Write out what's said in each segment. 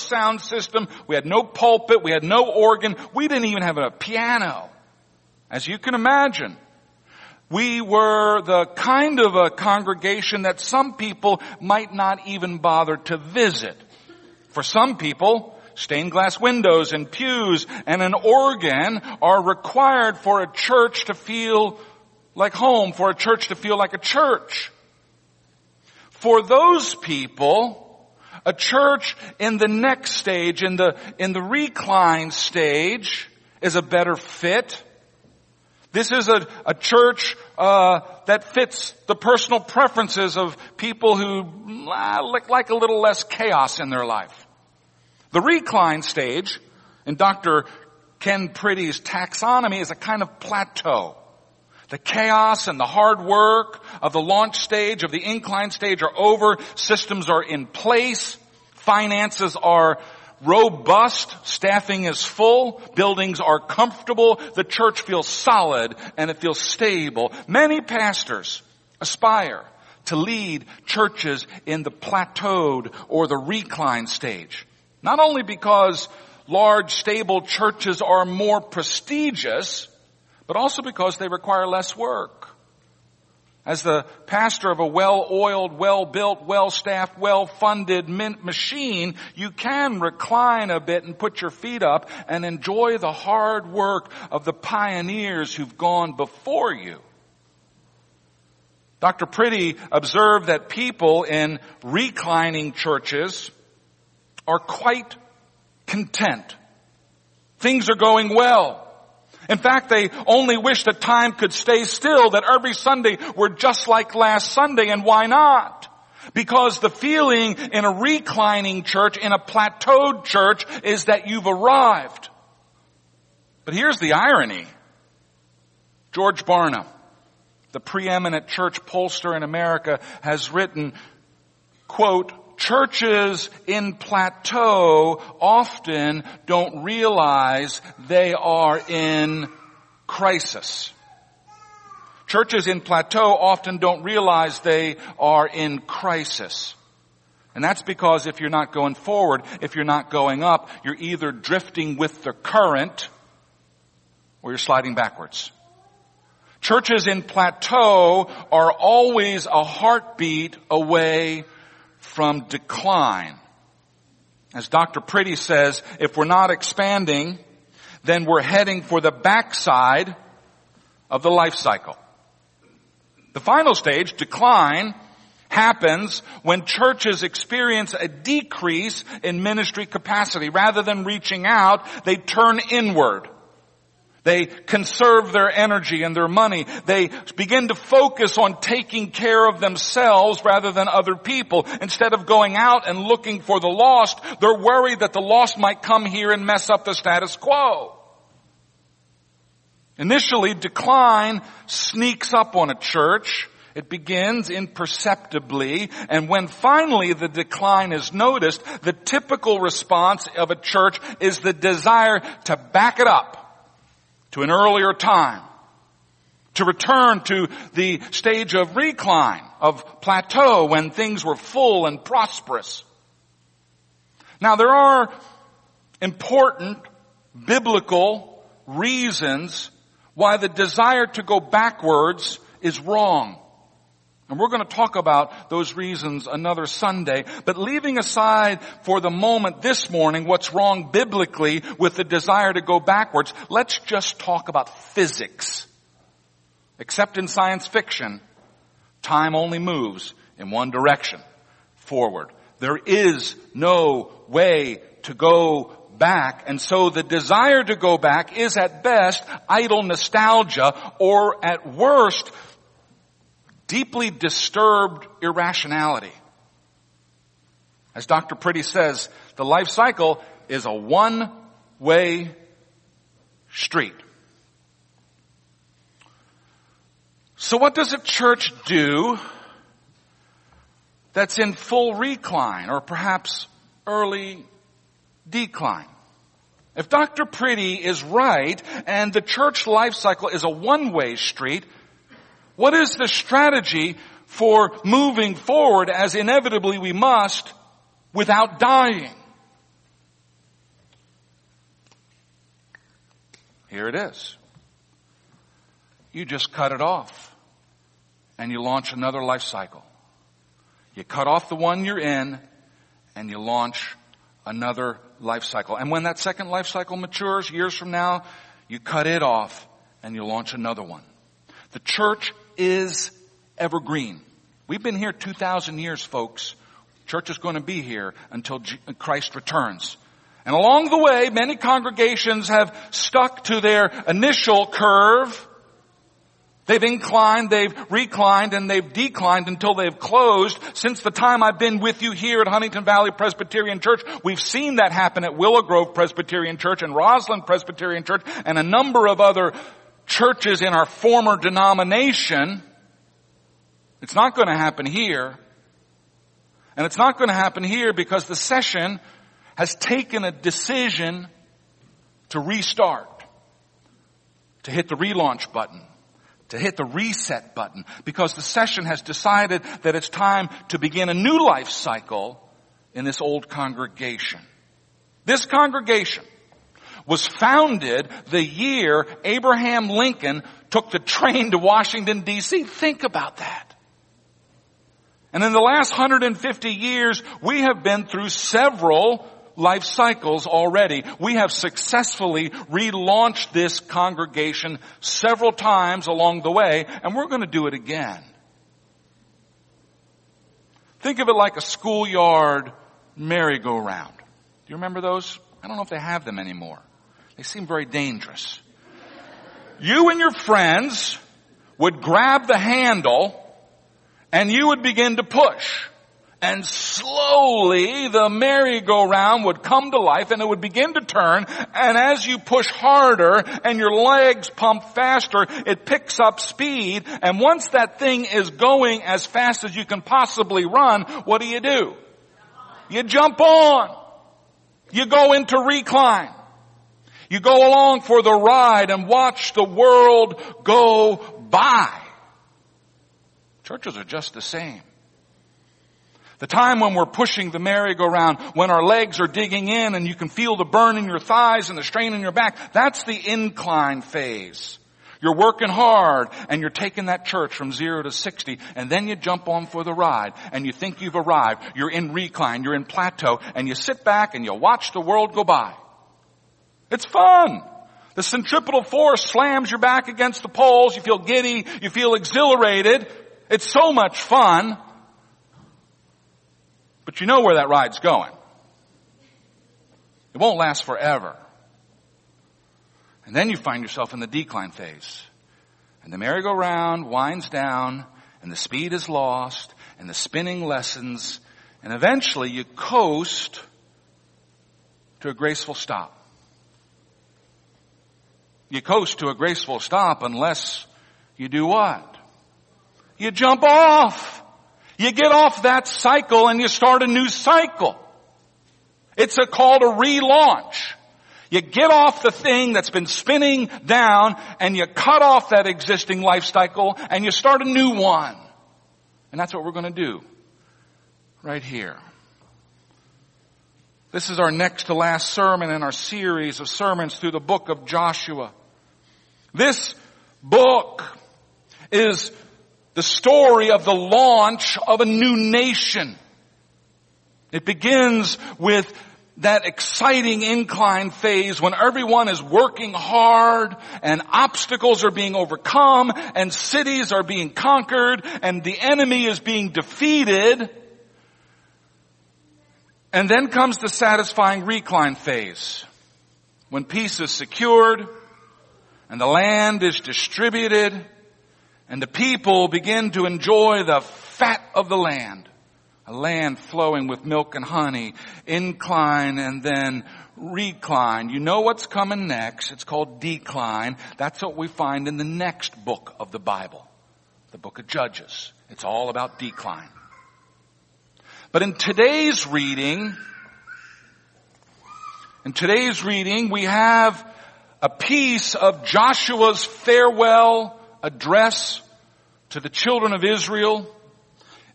sound system. We had no pulpit. We had no organ. We didn't even have a piano. As you can imagine. We were the kind of a congregation that some people might not even bother to visit. For some people, stained glass windows and pews and an organ are required for a church to feel like home, for a church to feel like a church. For those people, a church in the next stage, in the, in the recline stage, is a better fit. This is a, a church uh, that fits the personal preferences of people who uh, like a little less chaos in their life. The recline stage in Dr. Ken Priddy's taxonomy is a kind of plateau. The chaos and the hard work of the launch stage, of the incline stage are over. Systems are in place. Finances are robust. Staffing is full. Buildings are comfortable. The church feels solid and it feels stable. Many pastors aspire to lead churches in the plateaued or the recline stage. Not only because large stable churches are more prestigious, but also because they require less work. As the pastor of a well-oiled, well-built, well-staffed, well-funded mint machine, you can recline a bit and put your feet up and enjoy the hard work of the pioneers who've gone before you. Dr. Priddy observed that people in reclining churches are quite content. Things are going well. In fact, they only wish that time could stay still, that every Sunday were just like last Sunday, and why not? Because the feeling in a reclining church, in a plateaued church, is that you've arrived. But here's the irony. George Barna, the preeminent church pollster in America, has written, quote, Churches in plateau often don't realize they are in crisis. Churches in plateau often don't realize they are in crisis. And that's because if you're not going forward, if you're not going up, you're either drifting with the current or you're sliding backwards. Churches in plateau are always a heartbeat away from decline. As Dr. Priddy says, if we're not expanding, then we're heading for the backside of the life cycle. The final stage, decline, happens when churches experience a decrease in ministry capacity. Rather than reaching out, they turn inward. They conserve their energy and their money. They begin to focus on taking care of themselves rather than other people. Instead of going out and looking for the lost, they're worried that the lost might come here and mess up the status quo. Initially, decline sneaks up on a church. It begins imperceptibly, and when finally the decline is noticed, the typical response of a church is the desire to back it up to an earlier time, to return to the stage of recline, of plateau when things were full and prosperous. Now there are important biblical reasons why the desire to go backwards is wrong. And we're going to talk about those reasons another Sunday. But leaving aside for the moment this morning what's wrong biblically with the desire to go backwards, let's just talk about physics. Except in science fiction, time only moves in one direction, forward. There is no way to go back. And so the desire to go back is at best idle nostalgia or at worst deeply disturbed irrationality. As Dr. Priddy says, the life cycle is a one-way street. So what does a church do that's in full recline or perhaps early decline? If Dr. Priddy is right and the church life cycle is a one-way street, what is the strategy for moving forward as inevitably we must without dying? Here it is. You just cut it off and you launch another life cycle. You cut off the one you're in and you launch another life cycle. And when that second life cycle matures years from now, you cut it off and you launch another one. The church is evergreen. We've been here 2,000 years, folks. Church is going to be here until Christ returns. And along the way, many congregations have stuck to their initial curve They've inclined, they've reclined, and they've declined until they've closed. Since the time I've been with you here at Huntingdon Valley Presbyterian Church, we've seen that happen at Willow Grove Presbyterian Church and Roslyn Presbyterian Church and a number of other churches in our former denomination. It's not going to happen here. And it's not going to happen here because the session has taken a decision to restart, to hit the relaunch button to hit the reset button because the session has decided that it's time to begin a new life cycle in this old congregation. This congregation was founded the year Abraham Lincoln took the train to Washington DC. Think about that. And in the last 150 years, we have been through several life cycles already. We have successfully relaunched this congregation several times along the way, and we're going to do it again. Think of it like a schoolyard merry-go-round. Do you remember those? I don't know if they have them anymore. They seem very dangerous. You and your friends would grab the handle and you would begin to push and slowly the merry-go-round would come to life and it would begin to turn and as you push harder and your legs pump faster, it picks up speed and once that thing is going as fast as you can possibly run, what do you do? You jump on. You go into recline. You go along for the ride and watch the world go by. Churches are just the same. The time when we're pushing the merry-go-round, when our legs are digging in and you can feel the burn in your thighs and the strain in your back, that's the incline phase. You're working hard and you're taking that church from zero to 60 and then you jump on for the ride and you think you've arrived. You're in recline, you're in plateau and you sit back and you watch the world go by. It's fun. The centripetal force slams your back against the poles. You feel giddy. You feel exhilarated. It's so much fun. But you know where that ride's going. It won't last forever. And then you find yourself in the decline phase. And the merry-go-round winds down, and the speed is lost, and the spinning lessens, and eventually you coast to a graceful stop. You coast to a graceful stop unless you do what? You jump off. You get off that cycle and you start a new cycle. It's a call to relaunch. You get off the thing that's been spinning down and you cut off that existing life cycle and you start a new one. And that's what we're going to do right here. This is our next to last sermon in our series of sermons through the book of Joshua. This book is the story of the launch of a new nation. It begins with that exciting incline phase when everyone is working hard and obstacles are being overcome and cities are being conquered and the enemy is being defeated. And then comes the satisfying recline phase when peace is secured and the land is distributed and the people begin to enjoy the fat of the land. A land flowing with milk and honey, incline and then recline. You know what's coming next. It's called decline. That's what we find in the next book of the Bible, the book of Judges. It's all about decline. But in today's reading, in today's reading, we have a piece of Joshua's farewell address to the children of Israel.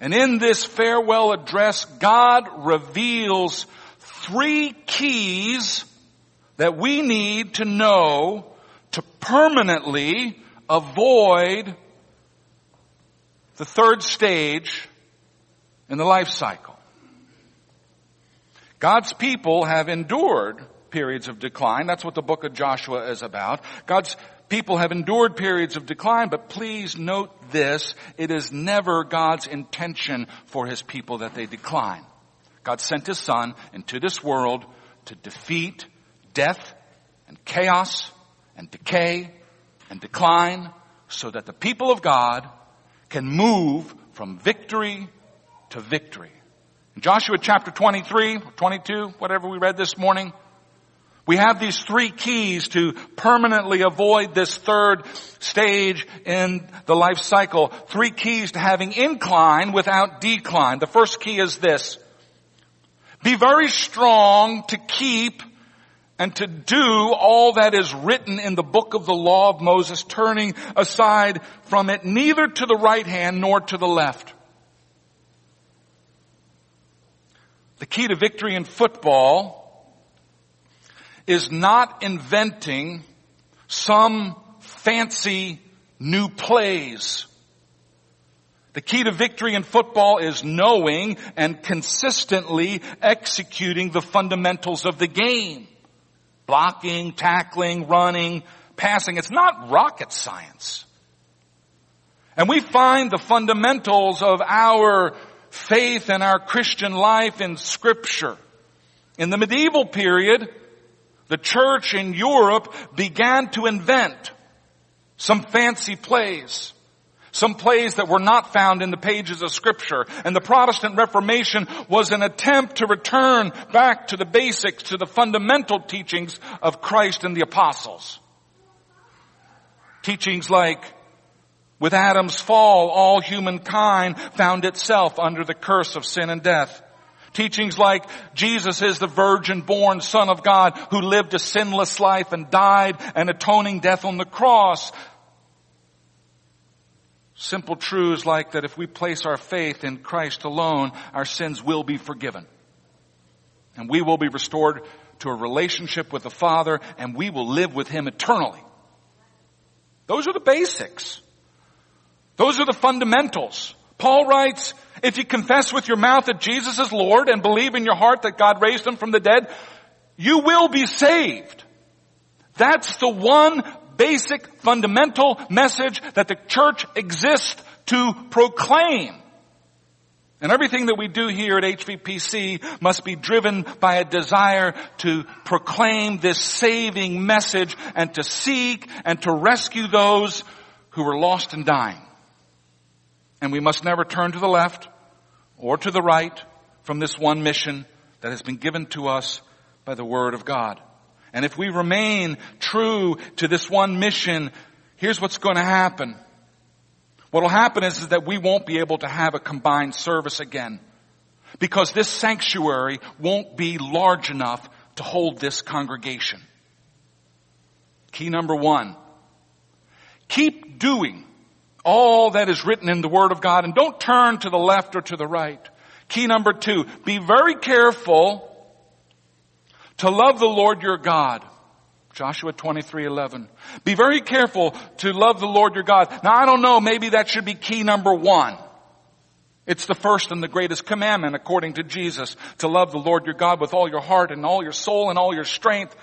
And in this farewell address, God reveals three keys that we need to know to permanently avoid the third stage in the life cycle. God's people have endured periods of decline. That's what the book of Joshua is about. God's people have endured periods of decline, but please note this, it is never God's intention for his people that they decline. God sent his son into this world to defeat death and chaos and decay and decline so that the people of God can move from victory to victory. In Joshua chapter 23, 22, whatever we read this morning, we have these three keys to permanently avoid this third stage in the life cycle. Three keys to having incline without decline. The first key is this. Be very strong to keep and to do all that is written in the book of the law of Moses, turning aside from it neither to the right hand nor to the left. The key to victory in football is not inventing some fancy new plays. The key to victory in football is knowing and consistently executing the fundamentals of the game blocking, tackling, running, passing. It's not rocket science. And we find the fundamentals of our faith and our Christian life in scripture. In the medieval period, the church in Europe began to invent some fancy plays. Some plays that were not found in the pages of scripture. And the Protestant Reformation was an attempt to return back to the basics, to the fundamental teachings of Christ and the apostles. Teachings like, with Adam's fall, all humankind found itself under the curse of sin and death. Teachings like Jesus is the virgin born son of God who lived a sinless life and died an atoning death on the cross. Simple truths like that if we place our faith in Christ alone, our sins will be forgiven. And we will be restored to a relationship with the Father and we will live with Him eternally. Those are the basics. Those are the fundamentals. Paul writes, if you confess with your mouth that Jesus is Lord and believe in your heart that God raised him from the dead, you will be saved. That's the one basic fundamental message that the church exists to proclaim. And everything that we do here at HVPC must be driven by a desire to proclaim this saving message and to seek and to rescue those who are lost and dying. And we must never turn to the left or to the right from this one mission that has been given to us by the Word of God. And if we remain true to this one mission, here's what's going to happen. What will happen is, is that we won't be able to have a combined service again. Because this sanctuary won't be large enough to hold this congregation. Key number one. Keep doing all that is written in the Word of God and don't turn to the left or to the right. Key number two. Be very careful to love the Lord your God. Joshua 23:11. Be very careful to love the Lord your God. Now I don't know, maybe that should be key number 1. It's the first and the greatest commandment according to Jesus to love the Lord your God with all your heart and all your soul and all your strength.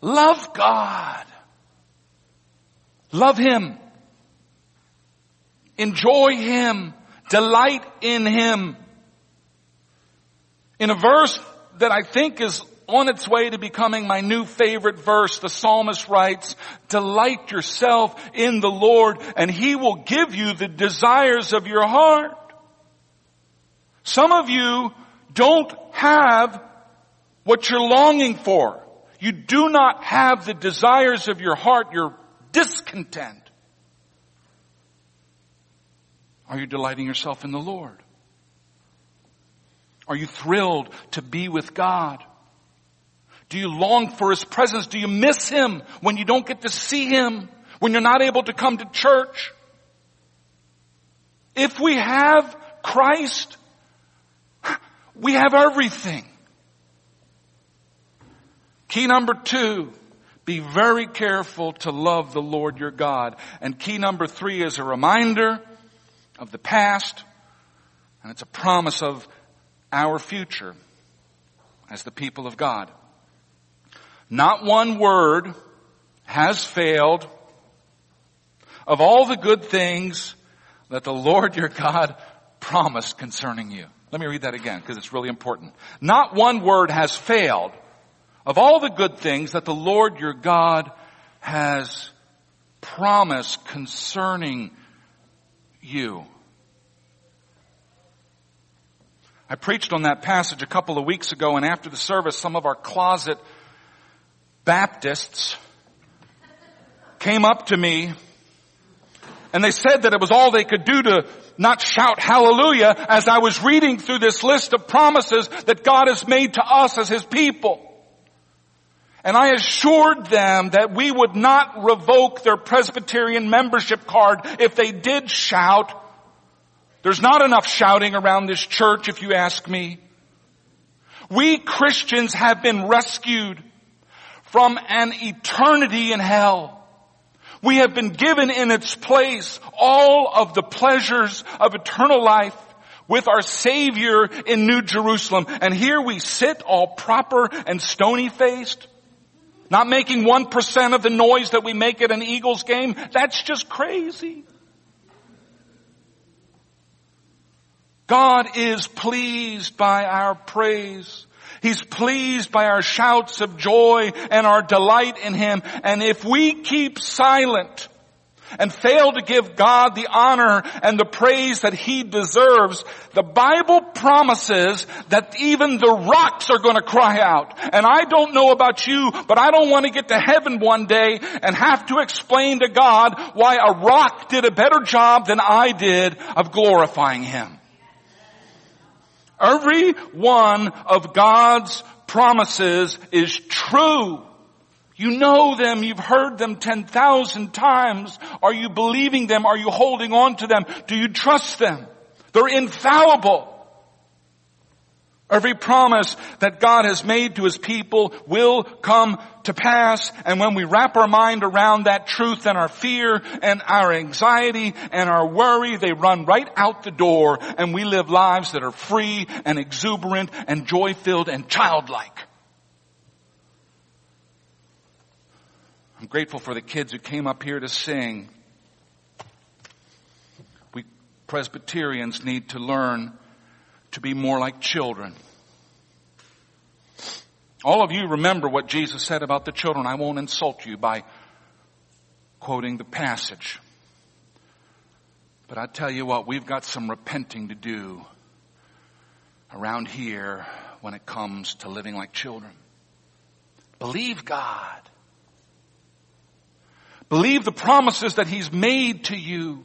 Love God. Love Him. Enjoy Him. Delight in Him. In a verse that I think is on its way to becoming my new favorite verse, the psalmist writes, delight yourself in the Lord and He will give you the desires of your heart. Some of you don't have what you're longing for. You do not have the desires of your heart. You're discontent. Are you delighting yourself in the Lord? Are you thrilled to be with God? Do you long for His presence? Do you miss Him when you don't get to see Him? When you're not able to come to church? If we have Christ, we have everything. Key number two, Be very careful to love the Lord your God. And key number three is a reminder of the past, and it's a promise of our future as the people of God. Not one word has failed of all the good things that the Lord your God promised concerning you. Let me read that again because it's really important. Not one word has failed of all the good things that the Lord your God has promised concerning you. I preached on that passage a couple of weeks ago and after the service some of our closet Baptists came up to me and they said that it was all they could do to not shout hallelujah as I was reading through this list of promises that God has made to us as His people. And I assured them that we would not revoke their Presbyterian membership card if they did shout. There's not enough shouting around this church if you ask me. We Christians have been rescued from an eternity in hell. We have been given in its place all of the pleasures of eternal life with our Savior in New Jerusalem. And here we sit all proper and stony faced, not making 1% of the noise that we make at an Eagles game. That's just crazy. God is pleased by our praise. He's pleased by our shouts of joy and our delight in Him. And if we keep silent and fail to give God the honor and the praise that He deserves, the Bible promises that even the rocks are going to cry out. And I don't know about you, but I don't want to get to heaven one day and have to explain to God why a rock did a better job than I did of glorifying Him. Every one of God's promises is true. You know them. You've heard them 10,000 times. Are you believing them? Are you holding on to them? Do you trust them? They're infallible. Every promise that God has made to His people will come to pass. And when we wrap our mind around that truth and our fear and our anxiety and our worry, they run right out the door and we live lives that are free and exuberant and joy filled and childlike. I'm grateful for the kids who came up here to sing. We Presbyterians need to learn to be more like children. All of you remember what Jesus said about the children. I won't insult you by quoting the passage. But I tell you what, we've got some repenting to do around here when it comes to living like children. Believe God. Believe the promises that He's made to you.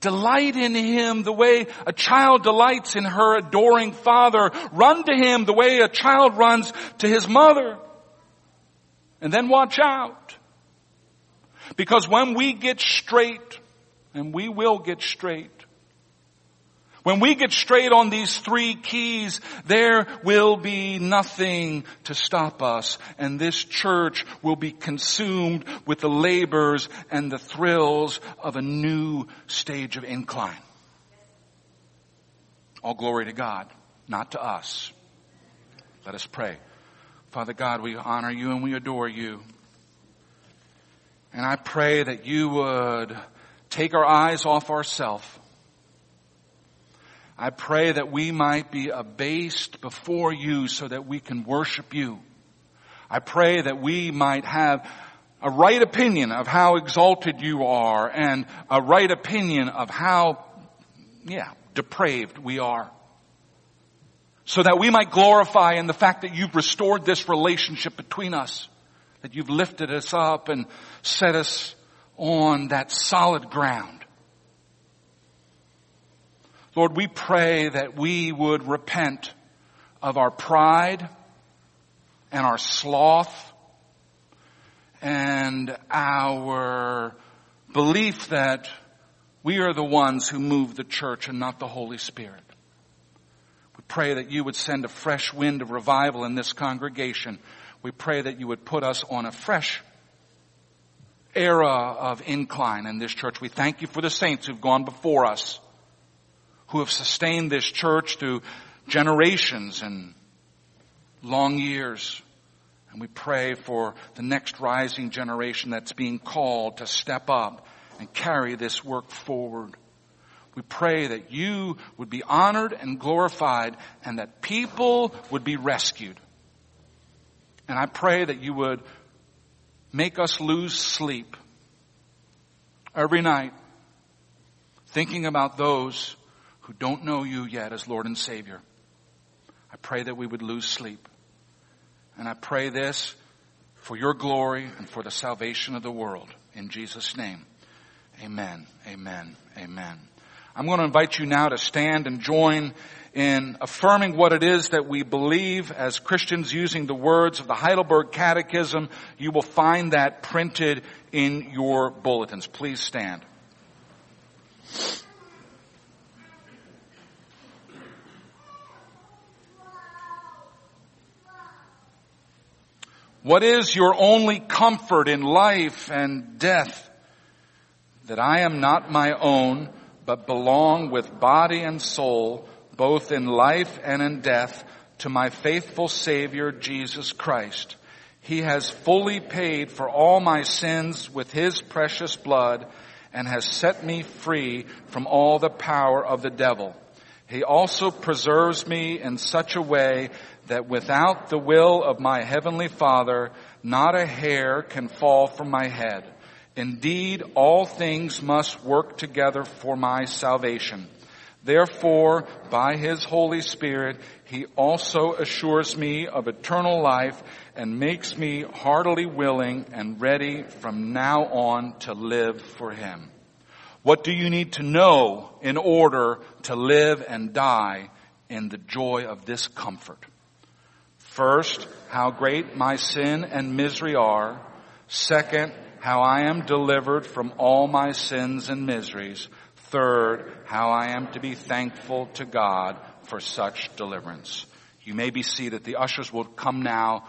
Delight in Him the way a child delights in her adoring father. Run to Him the way a child runs to his mother. And then watch out. Because when we get straight, and we will get straight, when we get straight on these three keys, there will be nothing to stop us. And this church will be consumed with the labors and the thrills of a new stage of incline. All glory to God, not to us. Let us pray. Father God, we honor you and we adore you. And I pray that you would take our eyes off ourselves I pray that we might be abased before you so that we can worship you. I pray that we might have a right opinion of how exalted you are and a right opinion of how, yeah, depraved we are. So that we might glorify in the fact that you've restored this relationship between us, that you've lifted us up and set us on that solid ground. Lord, we pray that we would repent of our pride and our sloth and our belief that we are the ones who move the church and not the Holy Spirit. We pray that you would send a fresh wind of revival in this congregation. We pray that you would put us on a fresh era of incline in this church. We thank you for the saints who've gone before us, who have sustained this church through generations and long years. And we pray for the next rising generation that's being called to step up and carry this work forward. We pray that you would be honored and glorified and that people would be rescued. And I pray that you would make us lose sleep every night thinking about those who don't know you yet as Lord and Savior. I pray that we would lose sleep. And I pray this for your glory and for the salvation of the world. In Jesus' name. Amen. Amen. Amen. I'm going to invite you now to stand and join in affirming what it is that we believe as Christians using the words of the Heidelberg Catechism. You will find that printed in your bulletins. Please stand. What is your only comfort in life and death? That I am not my own, but belong with body and soul, both in life and in death, to my faithful Savior, Jesus Christ. He has fully paid for all my sins with His precious blood and has set me free from all the power of the devil. He also preserves me in such a way that without the will of my heavenly Father, not a hair can fall from my head. Indeed, all things must work together for my salvation. Therefore, by His Holy Spirit, He also assures me of eternal life and makes me heartily willing and ready from now on to live for Him. What do you need to know in order to live and die in the joy of this comfort? First, how great my sin and misery are. Second, how I am delivered from all my sins and miseries. Third, how I am to be thankful to God for such deliverance. You may be seated. The ushers will come now